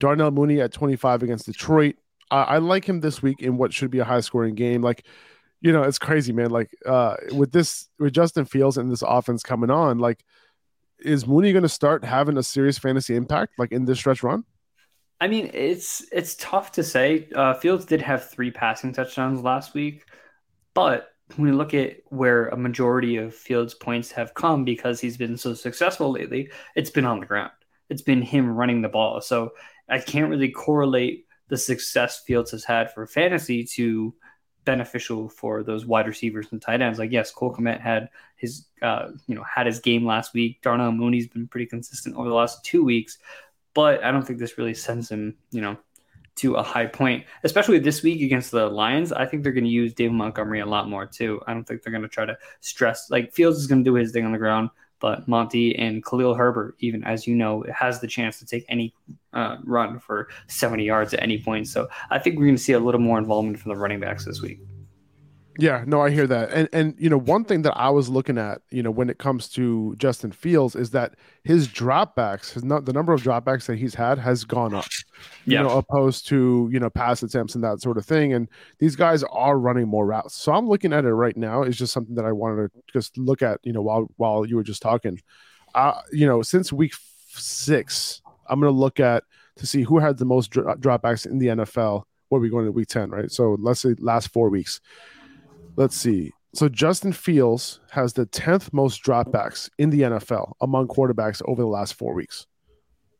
Darnell Mooney at 25 against Detroit. I, I like him this week in what should be a high scoring game. Like, you know, it's crazy, man. Like, uh, with this, with Justin Fields and this offense coming on, like, is Mooney going to start having a serious fantasy impact, like in this stretch run? I mean, it's it's tough to say. Uh, Fields did have three passing touchdowns last week, but when we look at where a majority of Fields' points have come because he's been so successful lately, it's been on the ground. It's been him running the ball. So I can't really correlate the success Fields has had for fantasy to beneficial for those wide receivers and tight ends. Like yes, Cole Kmet had his uh, you know had his game last week. Darnell Mooney's been pretty consistent over the last two weeks, but I don't think this really sends him you know to a high point, especially this week against the Lions. I think they're going to use David Montgomery a lot more too. I don't think they're going to try to stress like Fields is going to do his thing on the ground, but Monty and Khalil Herbert, even as you know, has the chance to take any uh, run for 70 yards at any point. So I think we're going to see a little more involvement from the running backs this week. Yeah, no, I hear that. And and you know, one thing that I was looking at, you know, when it comes to Justin Fields is that his dropbacks, his not the number of dropbacks that he's had has gone up. You yeah. know, opposed to, you know, pass attempts and that sort of thing. And these guys are running more routes. So I'm looking at it right now. It's just something that I wanted to just look at, you know, while while you were just talking. Uh, you know, since week six, I'm gonna look at to see who had the most dropbacks in the NFL. What are we going to week 10, right? So let's say last four weeks let's see. So Justin Fields has the 10th most dropbacks in the NFL among quarterbacks over the last four weeks.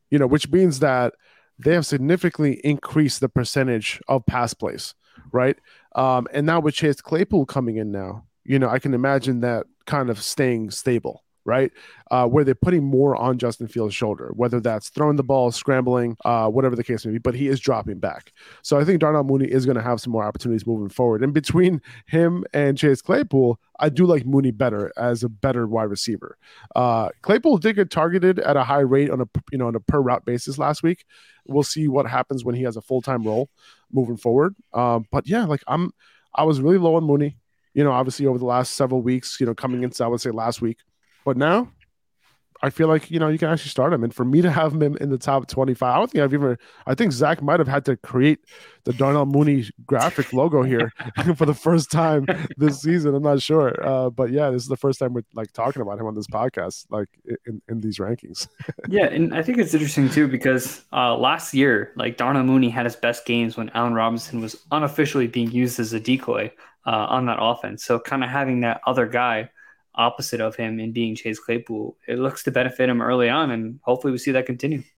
You know, which means that they have significantly increased the percentage of pass plays, right? Um, and now with Chase Claypool coming in now, you know, I can imagine that kind of staying stable right? Uh, where they're putting more on Justin Fields' shoulder, whether that's throwing the ball, scrambling, uh, whatever the case may be. But he is dropping back, so I think Darnell Mooney is going to have some more opportunities moving forward. And between him and Chase Claypool, I do like Mooney better as a better wide receiver. Uh, Claypool did get targeted at a high rate on a you know on a per route basis last week. We'll see what happens when he has a full time role moving forward. Um, but yeah, like I'm, I was really low on Mooney. You know, obviously over the last several weeks, you know, coming into I would say last week, but now I feel like you know you can actually start him, and for me to have him in the top twenty-five, I don't think I've even. I think Zach might have had to create the Darnell Mooney graphic logo here for the first time this season. I'm not sure, uh, but yeah, this is the first time we're like talking about him on this podcast, like in, in these rankings. yeah, and I think it's interesting too because uh, last year, like Darnell Mooney had his best games when Allen Robinson was unofficially being used as a decoy uh, on that offense. So kind of having that other guy opposite of him in being Chase Claypool, it looks to benefit him early on, and hopefully we see that continue.